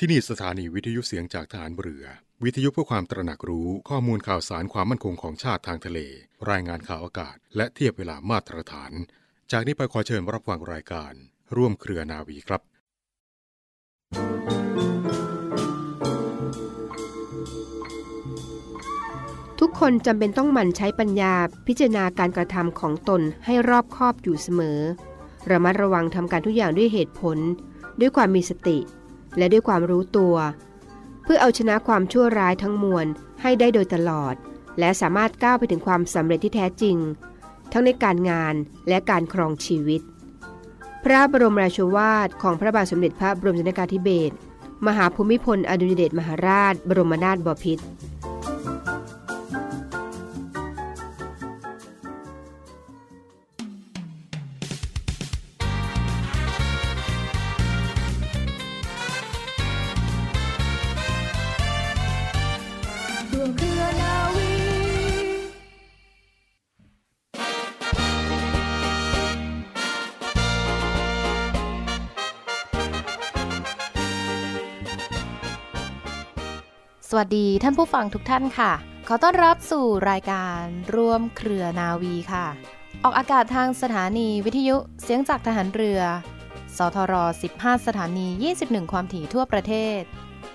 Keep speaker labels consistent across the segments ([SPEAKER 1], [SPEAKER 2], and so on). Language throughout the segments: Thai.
[SPEAKER 1] ที่นี่สถานีวิทยุเสียงจากฐานเรือ วิทยุเพื่อความตระหนักรู้ข้อมูลข่าวสารความมั่นคงของชาติทางทะเล รายงานข่าวอากาศ และเทียบเวลามาตรฐาน จากนี้ไปขอเชิญรับฟังรายการ ร่วมเครือนาวีครับ
[SPEAKER 2] ทุกคนจำเป็นต้องหมั่นใช้ปัญญาพิจารณาการกระทำของตนให้รอบคอบอยู่เสมอ ระมัดระวังทำการทุกอย่างด้วยเหตุผล ด้วยความมีสติ และด้วยความรู้ตัว เพื่อเอาชนะความชั่วร้ายทั้งมวลให้ได้โดยตลอด และสามารถก้าวไปถึงความสำเร็จที่แท้จริง ทั้งในการงานและการครองชีวิต พระบรมราชวาทของพระบาทสมเด็จพระบรมชนกาธิเบศรมหาภูมิพลอดุลยเดชมหาราช บรมนาถบพิตร
[SPEAKER 3] ดีท่านผู้ฟังทุกท่านค่ะ ขอต้อนรับสู่รายการร่วมเครือนาวีค่ะ ออกอากาศทางสถานีวิทยุเสียงจากทหารเรือ สทร 15 สถานี 21 ความถี่ทั่วประเทศ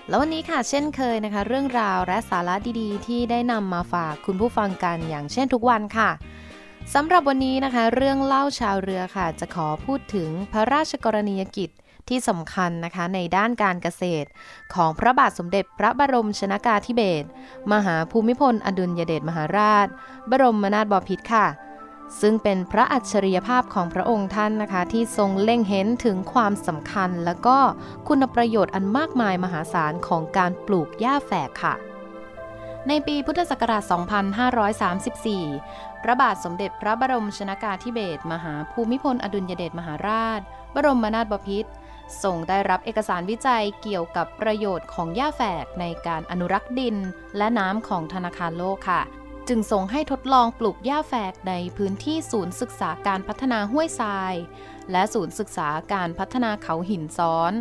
[SPEAKER 3] แล้ววันนี้ค่ะเช่นเคยนะคะ เรื่องราวและสาระดีๆ ที่ได้นำมาฝากคุณผู้ฟังกันอย่างเช่นทุกวันค่ะสำหรับวันนี้นะคะ เรื่องเล่าชาวเรือค่ะ จะขอพูดถึงพระราชกรณียกิจ ที่สำคัญนะคะในด้านการเกษตร ของพระบาทสมเด็จพระบรมชนากาธิเบศรมหาภูมิพลอดุลยเดชมหาราช บรมนาถบพิตรค่ะ ซึ่งเป็นพระอัจฉริยภาพของพระองค์ท่านนะคะ ที่ทรงเล็งเห็นถึงความสำคัญ และก็คุณประโยชน์อันมากมายมหาศาลของการปลูกหญ้าแฝกค่ะในปีพุทธศักราช 2534 พระบาทสมเด็จพระบรมชนากาธิเบศรมหาภูมิพลอดุลยเดชมหาราช บรมนาถบพิตร ทรงได้รับเอกสารวิจัยเกี่ยวกับประโยชน์ของหญ้าแฝกในการอนุรักษ์ดินและน้ำของธนาคารโลกค่ะ จึงส่งให้ทดลองปลูกหญ้าแฝกในพื้นที่ศูนย์ศึกษาการพัฒนาห้วยทราย และศูนย์ศึกษาการพัฒนาเขาหินซ้อน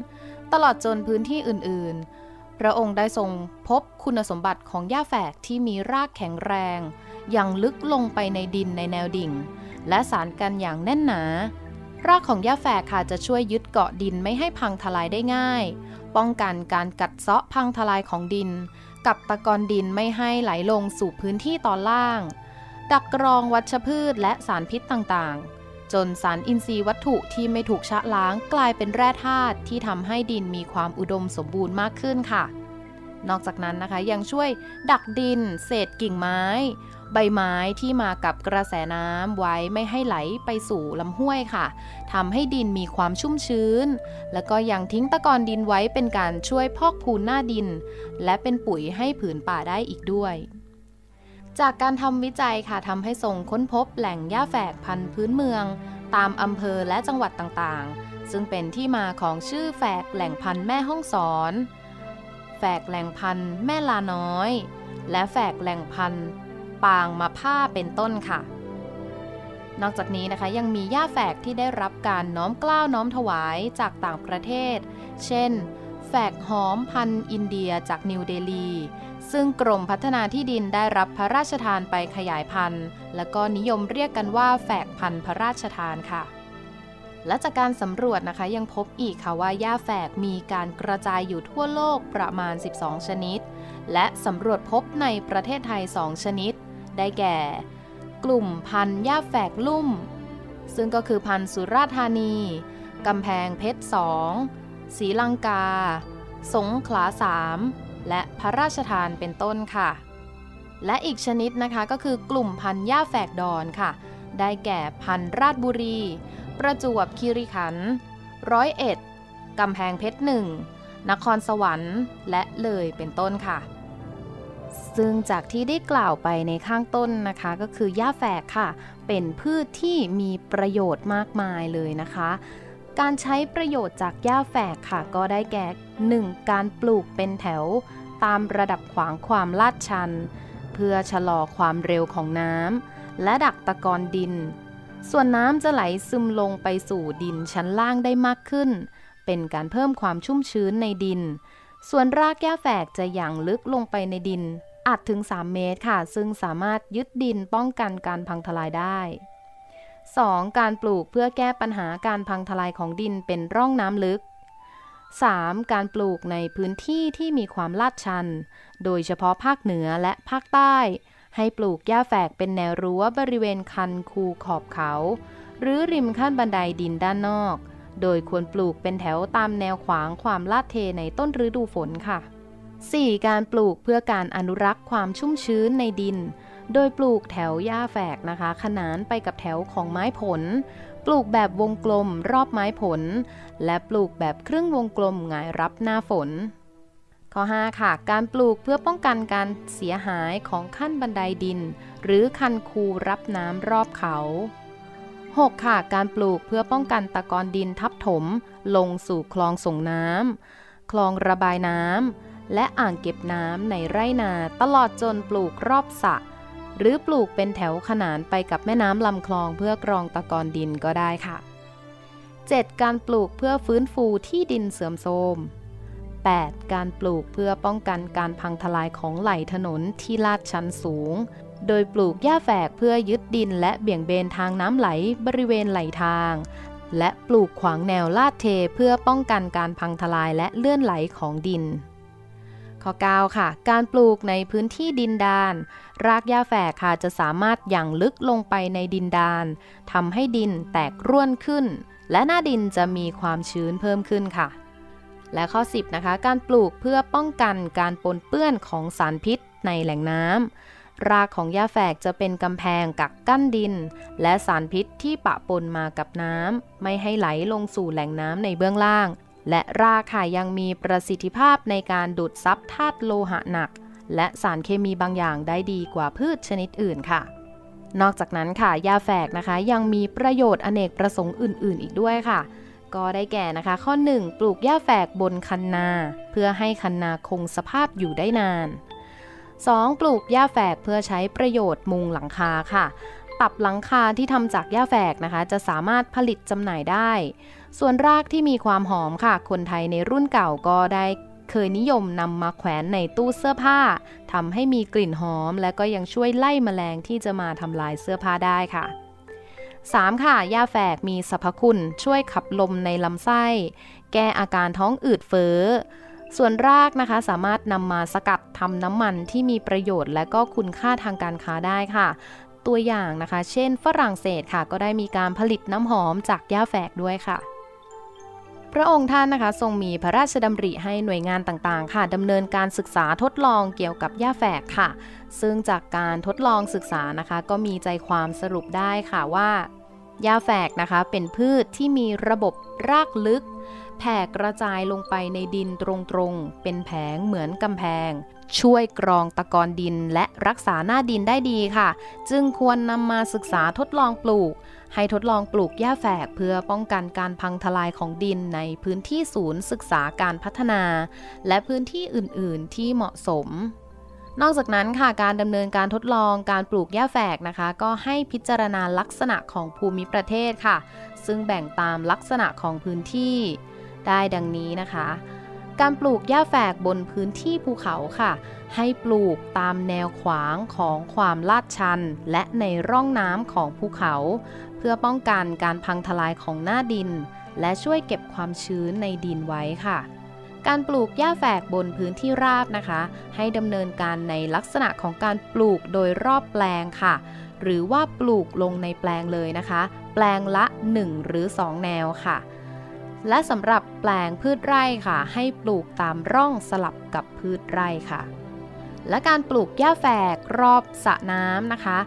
[SPEAKER 3] ตลอดจนพื้นที่อื่น ๆ พระองค์ได้ทรงพบคุณสมบัติของหญ้าแฝกที่มีรากแข็งแรงอย่างลึกลงไปในดินในแนวดิ่ง และสารกันอย่างแน่นหนา รากของหญ้าแฝกค่ะจะช่วยยึดเกาะดินไม่ให้พังทลายได้ง่าย ป้องกันการกัดเซาะพังทลายของดิน กับตะกอนดินไม่ให้ไหลลงสู่พื้นที่ตอนล่าง ดักกรองวัชพืชและสารพิษต่างๆ จนสารอินทรีย์วัตถุที่ไม่ถูกชะล้างกลายเป็นแร่ธาตุที่ทำให้ดินมีความอุดมสมบูรณ์มากขึ้นค่ะ นอกจากนั้นนะคะยังช่วยดักดิน เศษกิ่งไม้ ใบไม้ที่มากับกระแสน้ำไว้ไม่ให้ไหลไปสู่ลำห้วยค่ะทำให้ดินมีความชุ่มชื้น แล้วก็ยังทิ้งตะกอนดินไว้เป็นการช่วยพอกพูนหน้าดิน และเป็นปุ๋ยให้ผืนป่าได้อีกด้วยจากการทำวิจัยค่ะทำให้ส่งค้นพบแหล่งหญ้าแฝกพันธุ์พื้นเมือง ตามอำเภอและจังหวัดต่างๆ ซึ่งเป็นที่มาของชื่อแฝกแหล่งพันธุ์แม่ห้องสอน แฝกแหล่งพันธุ์แม่ลาน้อย และแฝกแหล่งพันธุ์ ปางมาผ้าเป็นต้นค่ะ นอกจากนี้นะคะยังมีหญ้าแฝกที่ได้รับการน้อมกล้าวน้อมถวายจากต่างประเทศ เช่น แฝกหอมพันธุ์อินเดียจากนิวเดลี ซึ่งกรมพัฒนาที่ดินได้รับพระราชทานไปขยายพันธุ์ และก็นิยมเรียกกันว่าแฝกพันธุ์พระราชทานค่ะและจากการสำรวจนะคะยังพบอีกค่ะว่าหญ้าแฝกมีการกระจายอยู่ทั่วโลกประมาณ 12 ชนิด และสำรวจพบในประเทศไทย 2 ชนิด ได้แก่ กลุ่มพันธุ์หญ้าแฝกลุ่ม ซึ่งก็คือพันธุ์สุราษฎร์ธานี กำแพงเพชรสองศรีลังกา สงขลาสามและพระราชทานเป็นต้นค่ะ และอีกชนิดนะคะก็คือกลุ่มพันธุ์หญ้าแฝกดอนค่ะ ได้แก่พันธุ์ราชบุรี ประจวบคีรีขันธ์ร้อยเอ็ดกำแพงเพชรหนึ่งนครสวรรค์ และเลยเป็นต้นค่ะ ซึ่งจากที่ได้กล่าวไปในข้างต้นนะคะ ก็คือหญ้าแฝกค่ะ เป็นพืชที่มีประโยชน์มากมายเลยนะคะ การใช้ประโยชน์จากหญ้าแฝกค่ะ ก็ได้แก่ 1. การปลูกเป็นแถว ตามระดับขวางความลาดชัน เพื่อชะลอความเร็วของน้ำและดักตะกอนดิน ส่วนน้ำจะไหลซึมลงไปสู่ดินชั้นล่างได้มากขึ้น เป็นการเพิ่มความชุ่มชื้นในดินส่วนรากหญ้าแฝกจะหยั่งลึกลงไปในดิน อัดถึง 3 เมตรค่ะ ซึ่งสามารถยึดดินป้องกันการพังทลายได้ 2. การปลูกเพื่อแก้ปัญหาการพังทลายของดินเป็นร่องน้ำลึก 3. การปลูกในพื้นที่ที่มีความลาดชัน โดยเฉพาะภาคเหนือและภาคใต้ ให้ปลูกหญ้าแฝกเป็นแนวรั้วบริเวณคันคูขอบเขา หรือริมขั้นบันไดดินด้านนอก โดยควรปลูกเป็นแถวตามแนวขวางความลาดเทในต้นฤดูฝนค่ะ 4. การปลูกเพื่อการอนุรักษ์ความชุ่มชื้นในดิน โดยปลูกแถวหญ้าแฝกนะคะ ขนานไปกับแถวของไม้ผล ปลูกแบบวงกลมรอบไม้ผล และปลูกแบบครึ่งวงกลมหงายรับหน้าฝน ข้อ 5 ค่ะ การปลูกเพื่อป้องกันการเสียหายของขั้นบันไดดิน หรือคันคูรับน้ำรอบเขา 6. ค่ะ การปลูกเพื่อป้องกันตะกอนดินทับถม ลงสู่คลองส่งน้ำคลองระบายน้ำ และอ่างเก็บน้ำในไร่นาตลอดจนปลูกรอบสระหรือปลูกเป็นแถวขนานไปกับแม่น้ำลำคลองเพื่อกรองตะกอนดินก็ได้ค่ะ 7. การปลูกเพื่อฟื้นฟูที่ดินเสื่อมโทรม 8. การปลูกเพื่อป้องกันการพังทลายของไหลถนนที่ลาดชันสูง โดยปลูกหญ้าแฝกเพื่อยึดดินและเบี่ยงเบนทางน้ำไหลบริเวณไหลทาง และปลูกขวางแนวลาดเทเพื่อป้องกันการพังทลายและเลื่อนไหลของดิน ข้อ9ค่ะ การปลูกในพื้นที่ดินดาน รากหญ้าแฝกค่ะจะสามารถหยั่งลึกลงไปในดินดานทำให้ดินแตกร่วนขึ้น และหน้าดินจะมีความชื้นเพิ่มขึ้นค่ะ และข้อ 10 นะคะ การปลูกเพื่อป้องกันการปนเปื้อนของสารพิษในแหล่งน้ำรากของหญ้าแฝกจะเป็นกำแพงกักกั้นดิน และสารพิษที่ปะปนมากับน้ำไม่ให้ไหลลงสู่แหล่งน้ำในเบื้องล่าง และรากค่ะยังมีประสิทธิภาพในการดูดซับธาตุโลหะหนัก และสารเคมีบางอย่างได้ดีกว่าพืชชนิดอื่นค่ะ นอกจากนั้นค่ะยาแฝกนะคะยังมีประโยชน์อเนกประสงค์อื่น ๆ อีกด้วยค่ะ ก็ได้แก่นะคะ ข้อ 1 ปลูกหญ้าแฝกบนคันนา เพื่อให้คันนาคงสภาพอยู่ได้นาน 2. ปลูกหญ้าแฝกเพื่อใช้ประโยชน์มุงหลังคาค่ะ ตับหลังคาที่ทำจากหญ้าแฝกนะคะ จะสามารถผลิตจำหน่ายได้ ส่วนรากที่มีความหอมค่ะ คนไทยในรุ่นเก่าก็ได้เคยนิยมนำมาแขวนในตู้เสื้อผ้าทำให้มีกลิ่นหอม และก็ยังช่วยไล่มแมลงที่จะมาทำลายเสื้อผ้าได้ค่ะ 3. ค่ะหญ้าแฝกมีสรรพคุณ ช่วยขับลมในลำไส้ แก้อาการท้องอืดเฟ้อส่วนรากนะคะสามารถนำมาสกัดทำน้ำมันที่มีประโยชน์ และก็คุณค่าทางการค้าได้ค่ะ ตัวอย่างนะคะ เช่นฝรั่งเศสค่ะ ก็ได้มีการผลิตน้ำหอมจากหญ้าแฝกด้วยค่ะ พระองค์ท่านนะคะทรงมีพระราชดำริให้หน่วยงานต่างๆ ค่ะดำเนินการศึกษาทดลองเกี่ยวกับหญ้าแฝกค่ะ ซึ่งจากการทดลองศึกษานะคะ ก็มีใจความสรุปได้ค่ะว่าหญ้าแฝกนะคะ เป็นพืชที่มีระบบรากลึก แผ่กระจายลงไปในดินตรงๆ เป็นแผงเหมือนกำแพง ช่วยกรองตะกอนดินและรักษาหน้าดินได้ดีค่ะ จึงควรนำมาศึกษาทดลองปลูก ให้ทดลองปลูกหญ้าแฝกเพื่อป้องกันการพังทลายของดินในพื้นที่ศูนย์ศึกษาการพัฒนา และพื้นที่อื่น ๆ ที่เหมาะสม นอกจากนั้นค่ะการดำเนินการทดลองการปลูกหญ้าแฝกนะคะ ก็ให้พิจารณาลักษณะของภูมิประเทศค่ะ ซึ่งแบ่งตามลักษณะของพื้นที่ได้ดังนี้นะคะ การปลูกหญ้าแฝกบนพื้นที่ภูเขาค่ะ ให้ปลูกตามแนวขวางของความลาดชัน และในร่องน้ำของภูเขา พื่อป้องกันการพังทลายของหน้าดิน และช่วยเก็บความชื้นในดินไว้ค่ะ การปลูกหญ้าแฝกบนพื้นที่ราบนะคะ ให้ดำเนินการในลักษณะของการปลูกโดยรอบแปลงค่ะ หรือว่าปลูกลงในแปลงเลยนะคะ แปลงละ 1 หรือ 2 แนวค่ะ และสำหรับแปลงพืชไร่ค่ะ ให้ปลูกตามร่องสลับกับพืชไร่ค่ะและการปลูกหญ้าแฝกรอบสระน้ำนะคะ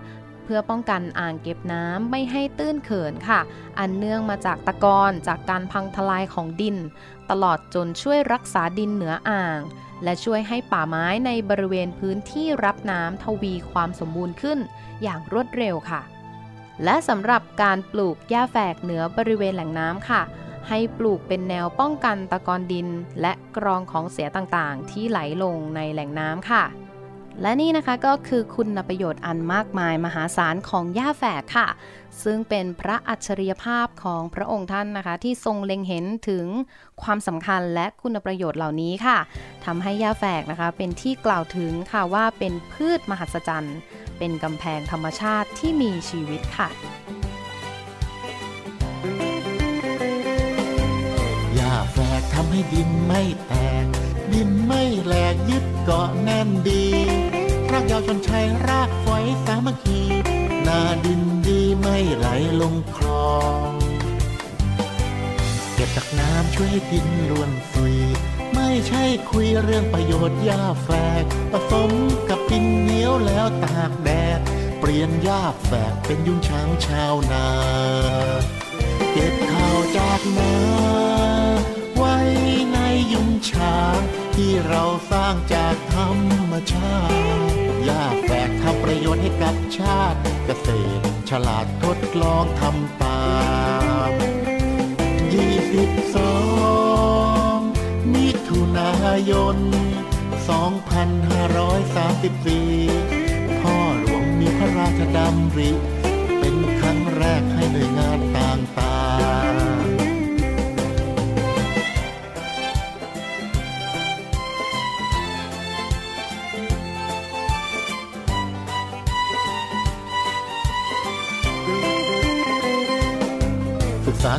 [SPEAKER 3] เพื่อป้องกันอ่างเก็บน้ำไม่ให้ตื้นเขินค่ะ อันเนื่องมาจากตะกอนจากการพังทลายของดิน ตลอดจนช่วยรักษาดินเหนืออ่าง และช่วยให้ป่าไม้ในบริเวณพื้นที่รับน้ำทวีความสมบูรณ์ขึ้น อย่างรวดเร็วค่ะ และสำหรับการปลูกหญ้าแฝกเหนือบริเวณแหล่งน้ำค่ะให้ปลูกเป็นแนวป้องกันตะกอนดิน และกรองของเสียต่างๆ ที่ไหลลงในแหล่งน้ำค่ะ และนี่นะคะก็คือคุณประโยชน์อันมากมายมหาศาลของย่าแฝกค่ะ ซึ่งเป็นพระอัจฉริยภาพของพระองค์ท่านนะคะ ที่ทรงเล็งเห็นถึงความสำคัญและคุณประโยชน์เหล่านี้ค่ะทำให้ย่าแฝกนะคะ เป็นที่กล่าวถึงค่ะว่าเป็นพืชมหัศจรรย์ เป็นกำแพงธรรมชาติที่มีชีวิตค่ะ
[SPEAKER 4] หญ้าแฝกทำให้ดินไม่แต ดินไม่แหลกยึดเกาะแน่นดีรากยาวชนชัยรากฝอยสามัคคีนาดินดีไม่ไหลลงคลองเก็บตักน้ำช่วยให้ดินล้วนซุย ไม่ใช่คุยเรื่องประโยชน์หญ้าแฝกผสมกับดินเหนียวแล้วตากแดดเปลี่ยนหญ้าแฝกเป็นยุ้งช้างชาวนา เก็บข้าวจากนาไว้ในยุ้งฉาง ที่เราสร้างจากธรรมชาติหญ้าแฝกทำประโยชน์ให้กับชาติเกษตร ฉลาดทดลองทำตามยี่สิบสองมิถุนายน 2534 พ่อหลวงมีพระราชดำริ เป็นครั้งแรกให้หน่วยงาน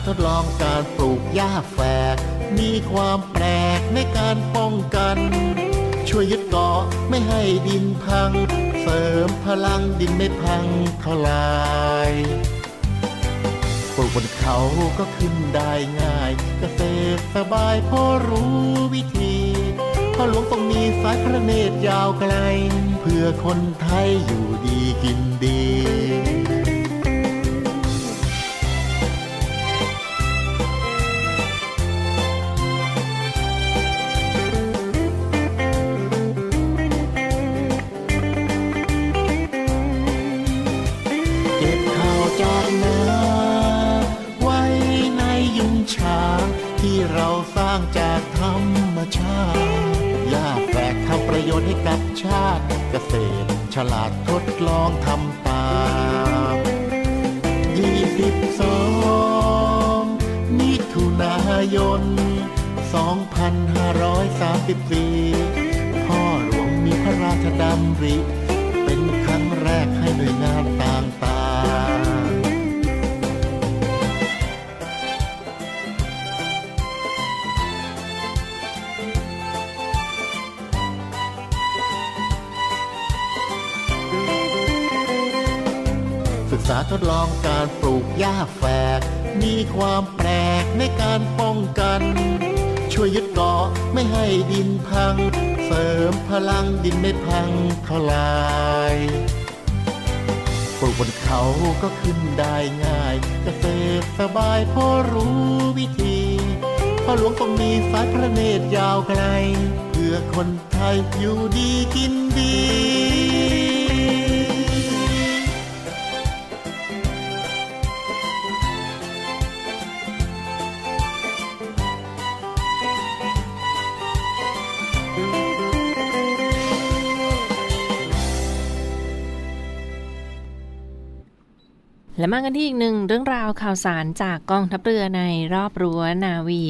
[SPEAKER 4] ทดลองการปลูกหญ้าแฝก มีความแปลกในการป้องกัน ช่วยยึดเกาะไม่ให้ดินพัง เสริมพลังดินไม่พังทลายปลูกบนเขาก็ขึ้นได้ง่าย เกษตรสบายเพราะรู้วิธีพ่อหลวงต้องมีสายพระเนตรยาวไกล เพื่อคนไทยอยู่ดีกินดี ที่เราสร้างจากธรรมชาติหญ้าแฝกทำประโยชน์ให้กับชาติเกษตร ฉลาดทดลองทำตามยี่สิบสองมิถุนายน 2534 พ่อหลวงมีพระราชดำริ เป็นครั้งแรกให้หน่วยงานาทดลองการปลูกหญ้าแฝก มีความแปลกในการป้องกัน ช่วยยึดเกาะไม่ให้ดินพัง เสริมพลังดินไม่พังทลายปลูกบนเขาก็ขึ้นได้ง่ายเกษตรสบายเพราะรู้วิธีพ่อหลวงต้องมีสายพระเนตรยาวไกล เพื่อคนไทยอยู่ดีกินดี
[SPEAKER 5] และมากันที่อีกหนึ่งเรื่องราวข่าวสารจากกองทัพเรือในรอบรั้วนาวี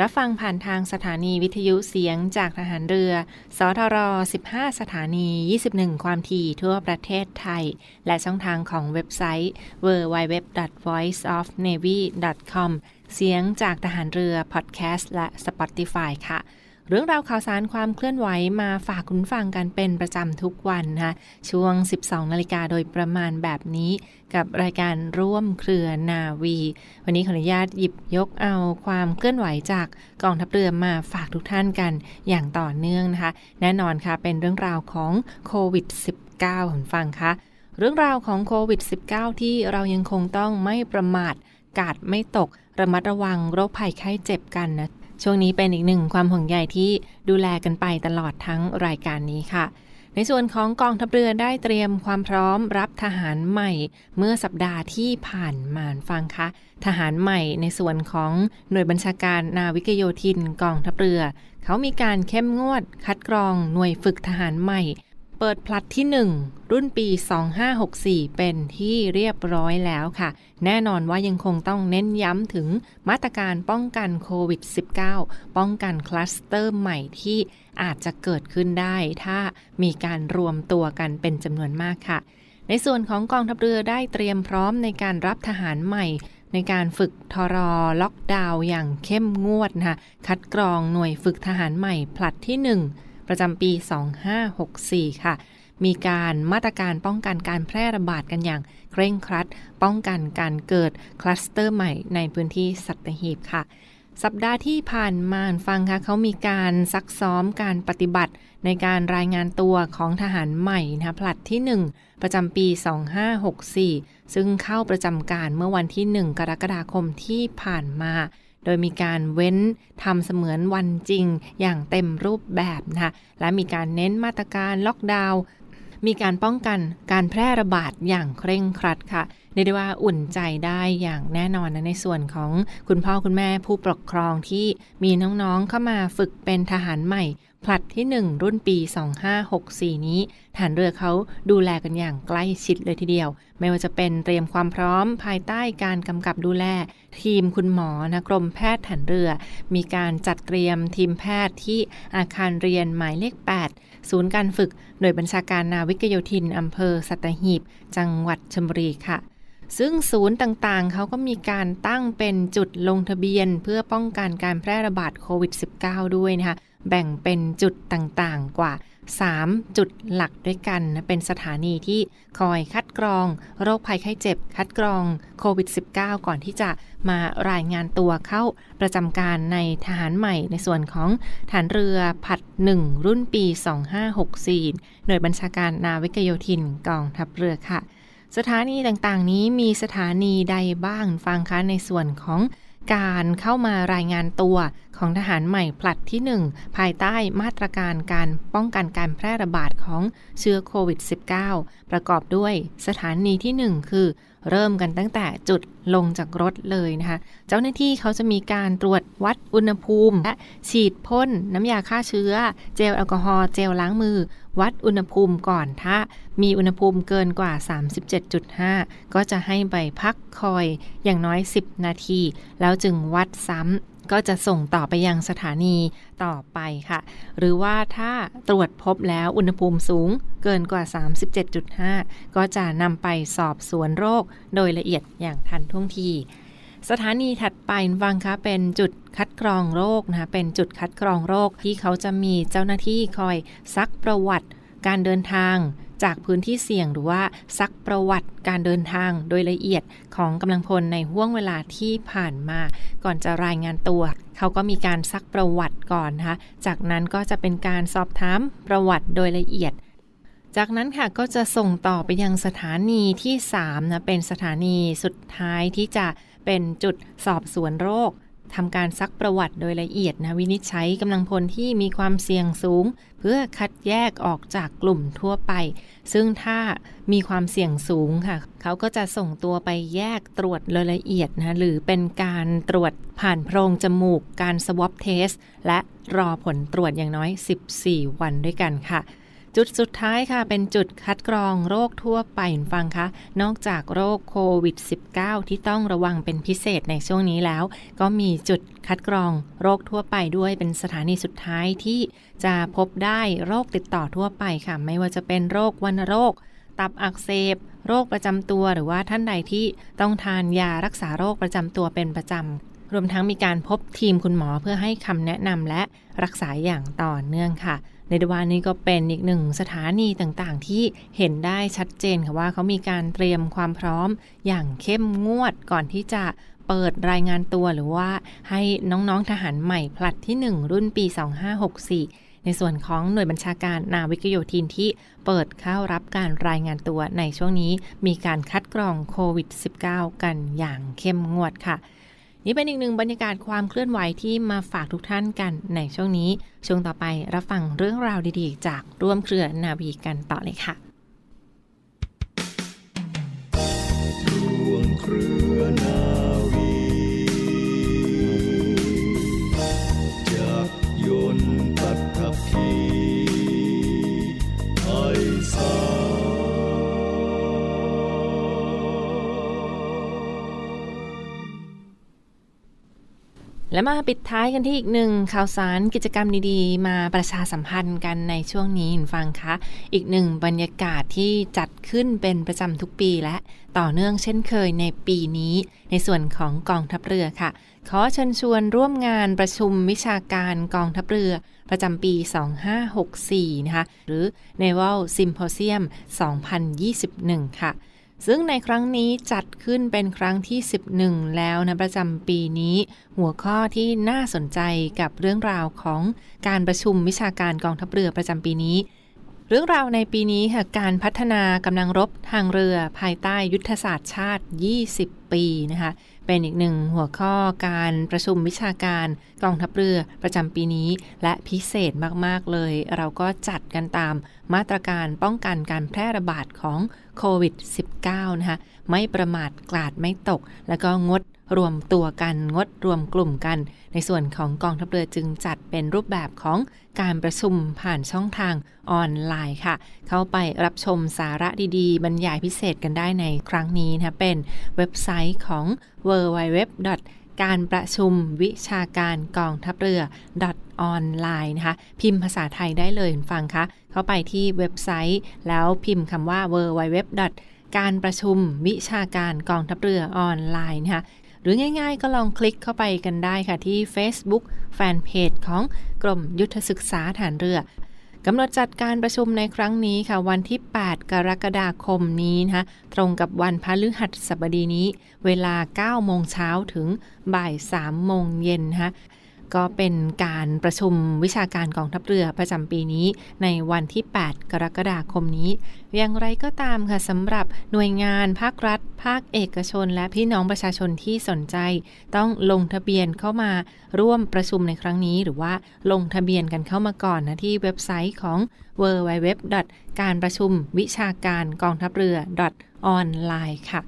[SPEAKER 5] รับฟังผ่านทางสถานีวิทยุเสียงจากทหารเรือ สทร 15 สถานี 21 ความถี่ทั่วประเทศไทย และช่องทางของเว็บไซต์ www.voiceofnavy.com เสียงจากทหารเรือพอดแคสต์และ Spotify ค่ะ เรื่องราวข่าวสารความเคลื่อนไหวมาฝากคุณฟังกันเป็นประจำทุกวันนะคะช่วง 12 นาฬิกาโดยประมาณแบบนี้ กับรายการร่วมเครือนาวี วันนี้ขออนุญาตหยิบยกเอาความเคลื่อนไหวจากกองทัพเรือมาฝากทุกท่านกันอย่างต่อเนื่องนะคะ แน่นอนค่ะเป็นเรื่องราวของโควิด -19 คุณฟังคะเรื่องราวของโควิด -19 ที่เรายังคงต้องไม่ประมาทกาดไม่ตกระมัดระวังโรคภัยไข้เจ็บกันนะ ช่วงนี้เป็นอีกหนึ่งความห่วงใยที่ดูแลกันไปตลอดทั้งรายการนี้ค่ะ ในส่วนของกองทัพเรือได้เตรียมความพร้อมรับทหารใหม่ เมื่อสัปดาห์ที่ผ่านมาฟังคะทหารใหม่ในส่วนของหน่วยบัญชาการนาวิกโยธินกองทัพเรือ เขามีการเข้มงวดคัดกรองหน่วยฝึกทหารใหม่ เปิดพลัดที่ 1 รุ่นปี 2564 เป็นที่เรียบร้อยแล้วค่ะ แน่นอนว่ายังคงต้องเน้นย้ำถึงมาตรการป้องกันโควิด -19 ป้องกันคลัสเตอร์ใหม่ที่อาจจะเกิดขึ้นได้ ถ้ามีการรวมตัวกันเป็นจำนวนมากค่ะ ในส่วนของกองทัพเรือได้เตรียมพร้อมในการรับทหารใหม่ในการฝึกทรอล็อกดาวน์อย่างเข้มงวดนะคะคัดกรองหน่วยฝึกทหารใหม่ผลัดที่ 1 ประจำปี 2564 ค่ะ มีการมาตรการป้องกันการแพร่ระบาดกันอย่างเคร่งครัด ป้องกันการเกิดคลัสเตอร์ใหม่ในพื้นที่สัตหีบค่ะสัปดาห์ที่ผ่านมาฟังค่ะเขามีการซักซ้อมการปฏิบัติในการรายงานตัวของทหารใหม่นะผลัดที่ 1 ประจำปี 2564 ซึ่งเข้าประจำการเมื่อวันที่ 1 กรกฎาคมที่ผ่านมา โดยมีการเว้นทำเสมือนวันจริงอย่างเต็มรูปแบบนะคะและมีการเน้นมาตรการล็อกดาวน์มีการป้องกันการแพร่ระบาดอย่างเคร่งครัดค่ะเรียกได้ว่าอุ่นใจได้อย่างแน่นอนนะในส่วนของคุณพ่อคุณแม่ผู้ปกครองที่มีน้องๆเข้ามาฝึกเป็นทหารใหม่ ผลัดที่ 1 รุ่นปี 2564 นี้ ฐานเรือเขาดูแลกันอย่างใกล้ชิดเลยทีเดียว ไม่ว่าจะเป็นเตรียมความพร้อมภายใต้การกำกับดูแล ทีมคุณหมอนะกรมแพทย์ฐานเรือ มีการจัดเตรียมทีมแพทย์ที่อาคารเรียนหมายเลข 8 ศูนย์การฝึกโดยบัญชาการนาวิกโยธินอำเภอสัตหีบ จังหวัดชลบุรีค่ะ ซึ่งศูนย์ต่างๆ เขาก็มีการตั้งเป็นจุดลงทะเบียน เพื่อป้องกันการแพร่ระบาดโควิด -19 ด้วยนะคะ แบ่งเป็นจุดต่างๆ กว่า 3 จุดหลักด้วยกันนะเป็นสถานีที่คอยคัดกรอง โรคภัยไข้เจ็บ คัดกรองโควิด -19 ก่อนที่จะมารายงานตัวเข้าประจำการในทหารใหม่ในส่วนของฐานเรือผัด 1 รุ่นปี 2564 หน่วยบัญชาการนาวิกโยธินกองทัพเรือค่ะ สถานีต่างๆ นี้มีสถานีใดบ้างฟังคะในส่วนของการเข้ามารายงานตัว ของทหารใหม่ผลัดที่ 1 ภายใต้มาตรการการป้องกันการแพร่ระบาดของเชื้อโควิด -19 ประกอบด้วยสถานีที่ 1 คือ เริ่มกันตั้งแต่จุดลงจากรถเลยนะคะ เจ้าหน้าที่เขาจะมีการตรวจวัดอุณหภูมิ และฉีดพ่นน้ำยาฆ่าเชื้อ เจลแอลกอฮอล์เจลล้างมือ วัดอุณหภูมิก่อนถ้า มีอุณหภูมิเกินกว่า 37.5 ก็จะให้ไปพักคอยอย่างน้อย 10 นาที แล้วจึงวัดซ้ำ ก็จะส่งต่อไปยังสถานีต่อไปค่ะ หรือว่าถ้าตรวจพบแล้วอุณหภูมิสูงเกินกว่า 37.5 ก็จะนำไปสอบสวนโรคโดยละเอียดอย่างทันท่วงทีสถานีถัดไปฟังคะเป็นจุดคัดกรองโรคนะคะเป็นจุดคัดกรองโรคที่เขาจะมีเจ้าหน้าที่คอยซักประวัติ การเดินทาง จากพื้นที่เสี่ยงหรือว่าซักประวัติการเดินทางโดยละเอียดของกำลังพลในห่วงเวลาที่ผ่านมา ก่อนจะรายงานตัว เขาก็มีการซักประวัติก่อนนะคะจากนั้นก็จะเป็นการสอบถามประวัติโดยละเอียดจากนั้นค่ะก็จะส่งต่อไปยังสถานีที่3นะเป็นสถานีสุดท้ายที่จะเป็นจุดสอบสวนโรค ทำการซักประวัติโดยละเอียดนะวินิจฉัยกำลังพลที่มีความเสี่ยงสูง เพื่อคัดแยกออกจากกลุ่มทั่วไป ซึ่งถ้ามีความเสี่ยงสูงค่ะ เขาก็จะส่งตัวไปแยกตรวจรายละเอียดนะหรือเป็นการตรวจผ่านโพรงจมูกการ swab test และรอผลตรวจอย่างน้อย 14 วันด้วยกันค่ะ จุดสุดท้ายค่ะ เป็นจุดคัดกรองโรคทั่วไปฟังคะนอกจากโรคโควิด -19 ที่ต้องระวังเป็นพิเศษในช่วงนี้แล้ว ก็มีจุดคัดกรองโรคทั่วไปด้วยเป็นสถานีสุดท้ายที่จะพบได้โรคติดต่อทั่วไปค่ะ ไม่ว่าจะเป็นโรควัณโรค ตับอักเสบโรคประจำตัวหรือว่าท่านใดที่ต้องทานยารักษาโรคประจำตัวเป็นประจำรวมทั้งมีการพบทีมคุณหมอเพื่อให้คำแนะนำและรักษาอย่างต่อเนื่องค่ะ ในดวานนี้ก็เป็นอีกหนึ่งสถานีต่างๆ ที่เห็นได้ชัดเจนค่ะว่าเขามีการเตรียมความพร้อมอย่างเข้มงวดก่อนที่จะเปิดรายงานตัวหรือว่าให้น้องๆทหารใหม่ผลัดที่ 1 รุ่นปี 2564 ในส่วนของหน่วยบัญชาการนาวิกโยธินที่เปิดเข้ารับการรายงานตัวในช่วงนี้มีการคัดกรองโควิด -19 กันอย่างเข้มงวดค่ะ นี่เป็นอีกหนึ่งบรรยากาศความเคลื่อนไหวที่มาฝากทุกท่านกันในช่วงนี้ ช่วงต่อไปรับฟังเรื่องราวดีๆ จากร่วมเครือนาวีกันต่อเลยค่ะ และมาปิดท้ายกันที่อีกหนึ่งข่าวสารกิจกรรมดีๆ มาประชาสัมพันธ์กันในช่วงนี้ฟังคะอีกหนึ่งบรรยากาศที่จัดขึ้นเป็นประจำทุกปีและต่อเนื่องเช่นเคยในปีนี้ ในส่วนของกองทัพเรือค่ะ ขอเชิญชวนร่วมงานประชุมวิชาการกองทัพเรือ ประจำปี 2564 นะคะ หรือ Naval Symposium 2021 ค่ะ ซึ่งในครั้งนี้จัดขึ้นเป็นครั้งที่ 11 แล้วนะประจำปีนี้ หัวข้อที่น่าสนใจกับเรื่องราวของการประชุมวิชาการกองทัพเรือประจำปีนี้ เรื่องราวในปีนี้ค่ะการพัฒนากำลังรบทางเรือภายใต้ยุทธศาสตร์ชาติ 20 ปีนะคะเป็นอีกหนึ่งหัวข้อการประชุมวิชาการกองทัพเรือประจำปีนี้ และพิเศษมาก ๆ เลย เราก็จัดกันตามมาตรการป้องกันการแพร่ระบาดของโควิด -19 นะคะไม่ประมาทกลาดไม่ตก แล้วก็งด รวมตัวกันงดรวมกลุ่มกัน ในส่วนของกองทัพเรือจึงจัดเป็นรูปแบบของการประชุมผ่านช่องทางออนไลน์ค่ะ เข้าไปรับชมสาระดีๆ บรรยายพิเศษกันได้ในครั้งนี้นะเป็นเว็บไซต์ของ w w w การประชุมวิชาการกองทัพเรือออนไลน์นะคะ พิมพ์ภาษาไทยได้เลยฟังคะ เข้าไปที่เว็บไซต์ แล้วพิมพ์คำว่า w w w การประชุมวิชาการกองทัพเรือออนไลน์นะคะ รือง่ายๆ ก็ลองคลิกเข้าไปกันได้ค่ะที่ Facebook Fanpage ของกรมยุทธศึกษาฐานเรือกำหนดจัดการประชุมในครั้งนี้ค่ะ วันที่ 8 กรกฎาคมนี้นะคะตรงกับวันพฤหัสบดีนี้ เวลา 9 โมงเช้าถึงบ่าย 3 โมงเย็นนะคะ ก็เป็นการประชุมวิชาการกองทัพเรือประจำปีนี้ ในวันที่ 8 กรกฎาคมนี้ อย่างไรก็ตามค่ะสำหรับหน่วยงานภาครัฐ ภาคเอกชน และพี่น้องประชาชนที่สนใจ ต้องลงทะเบียนเข้ามาร่วมประชุมในครั้งนี้ หรือว่าลงทะเบียนกันเข้ามาก่อนนะที่เว็บไซต์ของ w w w การประชุมวิชาการกองทัพเรือออนไลน์ค่ะ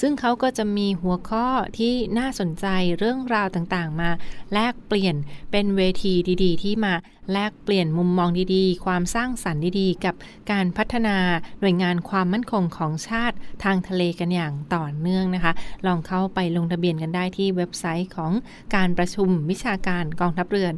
[SPEAKER 5] ซึ่งเขาก็จะมีหัวข้อที่น่าสนใจเรื่องราวต่างๆ มา แลกเปลี่ยนเป็นเวทีดีๆ ที่มาแลกเปลี่ยนมุมมองดีๆ ความสร้างสรรค์ดีๆ กับการพัฒนาหน่วยงานความมั่นคงของชาติทางทะเลกันอย่างต่อเนื่องนะคะ ลองเข้าไปลงทะเบียนกันได้ที่เว็บไซต์ของการประชุมวิชาการกองทัพเรือ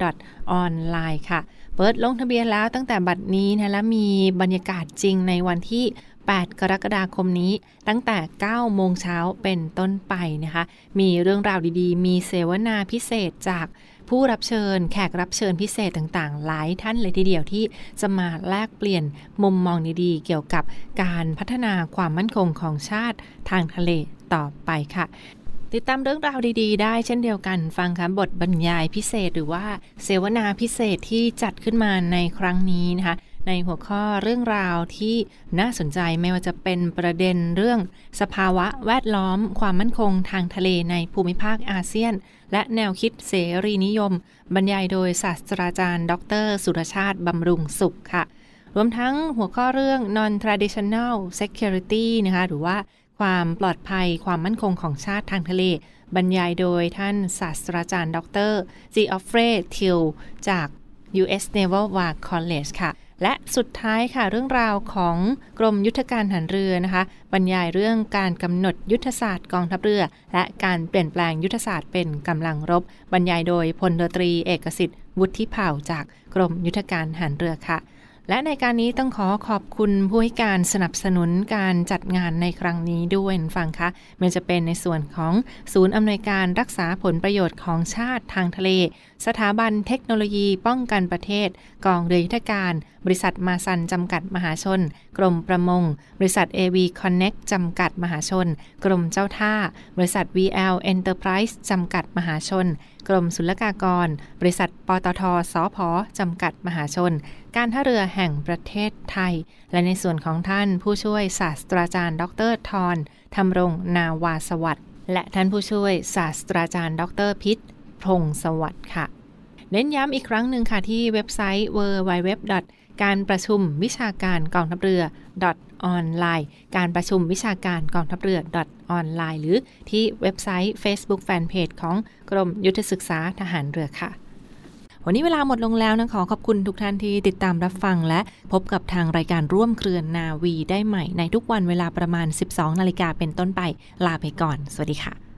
[SPEAKER 5] ออนไลน์ค่ะ เปิดลงทะเบียนแล้วตั้งแต่บัดนี้นะและมีบรรยากาศจริงในวันที่ 8 กรกฎาคมนี้ ตั้งแต่ 9 โมงเช้าเป็นต้นไปนะคะ มีเรื่องราวดีๆ มีเสวนาพิเศษจากผู้รับเชิญแขกรับเชิญพิเศษต่างๆ หลายท่านเลยทีเดียวที่จะมาแลกเปลี่ยนมุมมองดีๆ เกี่ยวกับการพัฒนาความมั่นคงของชาติทางทะเลต่อไปค่ะติดตามเรื่องราวดีๆ ได้เช่นเดียวกันฟังคำบทบรรยายพิเศษหรือว่าเสวนาพิเศษที่จัดขึ้นมาในครั้งนี้นะคะ ในหัวข้อเรื่องราวที่น่าสนใจไม่ว่าจะเป็นประเด็นเรื่องสภาวะแวดล้อม ความมั่นคงทางทะเลในภูมิภาคอาเซียน และแนวคิดเสรีนิยม บรรยายโดยศาสตราจารย์ ดร สุรชาติบำรุงสุขค่ะ รวมทั้งหัวข้อเรื่อง non traditional security นะคะหรือว่าความปลอดภัยความมั่นคงของชาติทางทะเล บรรยายโดยท่านศาสตราจารย์ ดรจีออฟเฟรทิลจาก U.S. Naval War College ค่ะ และสุดท้ายค่ะเรื่องราวของกรมยุทธการหันเรือนะคะ บรรยายเรื่องการกำหนดยุทธศาสตร์กองทัพเรือ และการเปลี่ยนแปลงยุทธศาสตร์เป็นกำลังรบ บรรยายโดยพลตรีเอกสิทธิ์วุฒิเผ่าจากกรมยุทธการหันเรือค่ะ และในการนี้ต้องขอขอบคุณผู้ให้การสนับสนุนการจัดงานในครั้งนี้ด้วยฟังคะมันจะเป็นในส่วนของศูนย์อำนวยการรักษาผลประโยชน์ของชาติทางทะเล สถาบันเทคโนโลยีป้องกันประเทศ กองเรือยุทธการ บริษัทมาซันจำกัดมหาชน กรมประมง บริษัท AV Connect จำกัดมหาชน กรมเจ้าท่า บริษัท VL Enterprise จำกัดมหาชน กรมศุลกากร บริษัทปตทสพจำกัดมหาชน การท่าเรือแห่งประเทศไทย และในส่วนของท่านผู้ช่วยศาสตราจารย์ ดรทอนธรรมรงนาวาสวัสด์และท่านผู้ช่วยศาสตราจารย์ ดรพิษพงสวัสดิ์ค่ะ เน้นย้ำอีกครั้งหนึ่งค่ะที่เว็บไซต์ www การประชุมวิชาการกองทัพเรือ ออนไลน์ การประชุมวิชาการกองทัพเรือออนไลน์หรือที่เว็บไซต์ Facebook Fanpage ของกรมยุทธศึกษาทหารเรือค่ะ วันนี้เวลาหมดลงแล้วนะขอขอบคุณทุกท่านที่ติดตามรับฟังและพบกับทางรายการร่วมเครือนนาวีได้ใหม่ในทุกวันเวลาประมาณ 12 นาฬิกาเป็นต้นไปลาไปก่อน สวัสดีค่ะ